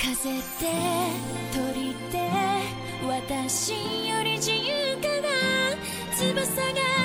風で鳥私より自由かな？翼が